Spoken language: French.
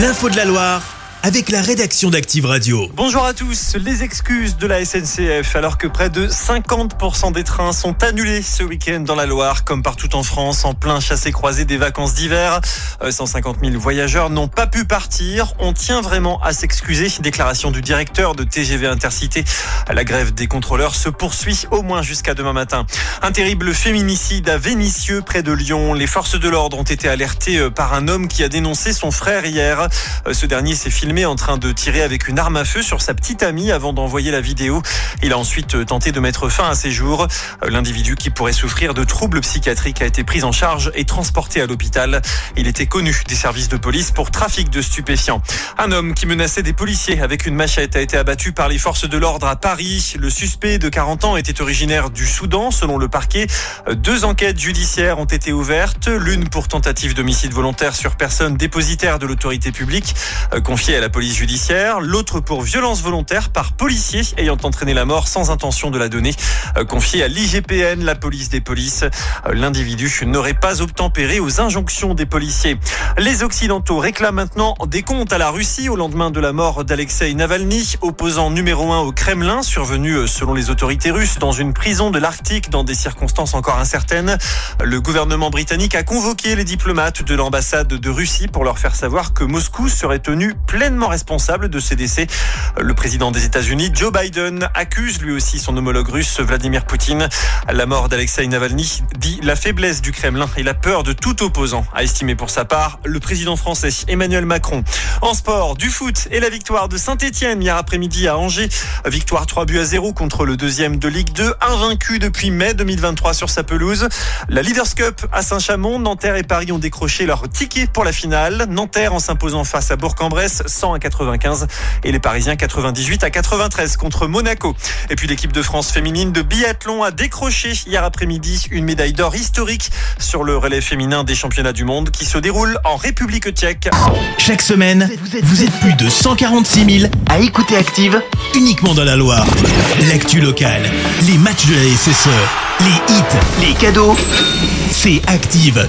L'info de la Loire avec la rédaction d'Active Radio. Bonjour à tous. Les excuses de la SNCF alors que près de 50% des trains sont annulés ce week-end dans la Loire, comme partout en France, en plein chassé-croisé des vacances d'hiver. 150 euh, 000 voyageurs n'ont pas pu partir. On tient vraiment à s'excuser. Déclaration du directeur de TGV Intercité. La grève des contrôleurs se poursuit au moins jusqu'à demain matin. Un terrible féminicide à Vénissieux, près de Lyon. Les forces de l'ordre ont été alertées euh, par un homme qui a dénoncé son frère hier. Euh, ce dernier s'est filmé en train de tirer avec une arme à feu sur sa petite amie avant d'envoyer la vidéo. Il a ensuite euh, tenté de mettre fin à ses jours. Euh, l'individu qui pourrait souffrir de troubles psychiatriques a été pris en charge et transporté à l'hôpital. Il était connu des services de police pour trafic de stupéfiants. Un homme qui menaçait des policiers avec une machette a été abattu par les forces de l'ordre à Paris. Le suspect de 40 ans était originaire du Soudan selon le parquet. Euh, deux enquêtes judiciaires ont été ouvertes, l'une pour tentative d'homicide volontaire sur personne dépositaire de l'autorité publique confiée à la police judiciaire, l'autre pour violence volontaire par policier ayant entraîné la mort sans intention de la donner, euh, confié à l'IGPN, la police des polices. Euh, l'individu n'aurait pas obtempéré aux injonctions des policiers. Les Occidentaux réclament maintenant des comptes à la Russie au lendemain de la mort d'Alexei Navalny, opposant numéro un au Kremlin, survenu euh, selon les autorités russes dans une prison de l'Arctique dans des circonstances encore incertaines. Le gouvernement britannique a convoqué les diplomates de l'ambassade de Russie pour leur faire savoir que Moscou serait tenu pleinement responsable de ces décès. Le président des États-Unis, Joe Biden, accuse lui aussi son homologue russe, Vladimir Poutine. La mort d'Alexei Navalny dit la faiblesse du Kremlin et la peur de tout opposant, a estimé pour sa part le président français Emmanuel Macron. En sport, du foot et la victoire de Saint-Etienne hier après-midi à Angers. Victoire 3 buts à 0 contre le deuxième de Ligue 2, invaincu depuis mai 2023 sur sa pelouse. La Leaders Cup à Saint-Chamond, Nanterre et Paris ont décroché leur ticket pour la finale. Nanterre en s'imposant face à Bourg-en-Bresse à 95 et les Parisiens 98 à 93 contre Monaco. Et puis l'équipe de France féminine de biathlon a décroché hier après-midi une médaille d'or historique sur le relais féminin des championnats du monde qui se déroule en République tchèque. Chaque semaine, vous êtes, plus de 146 000 à écouter Active uniquement dans la Loire. L'actu locale, les matchs de la SSE, les hits, les cadeaux, c'est Active.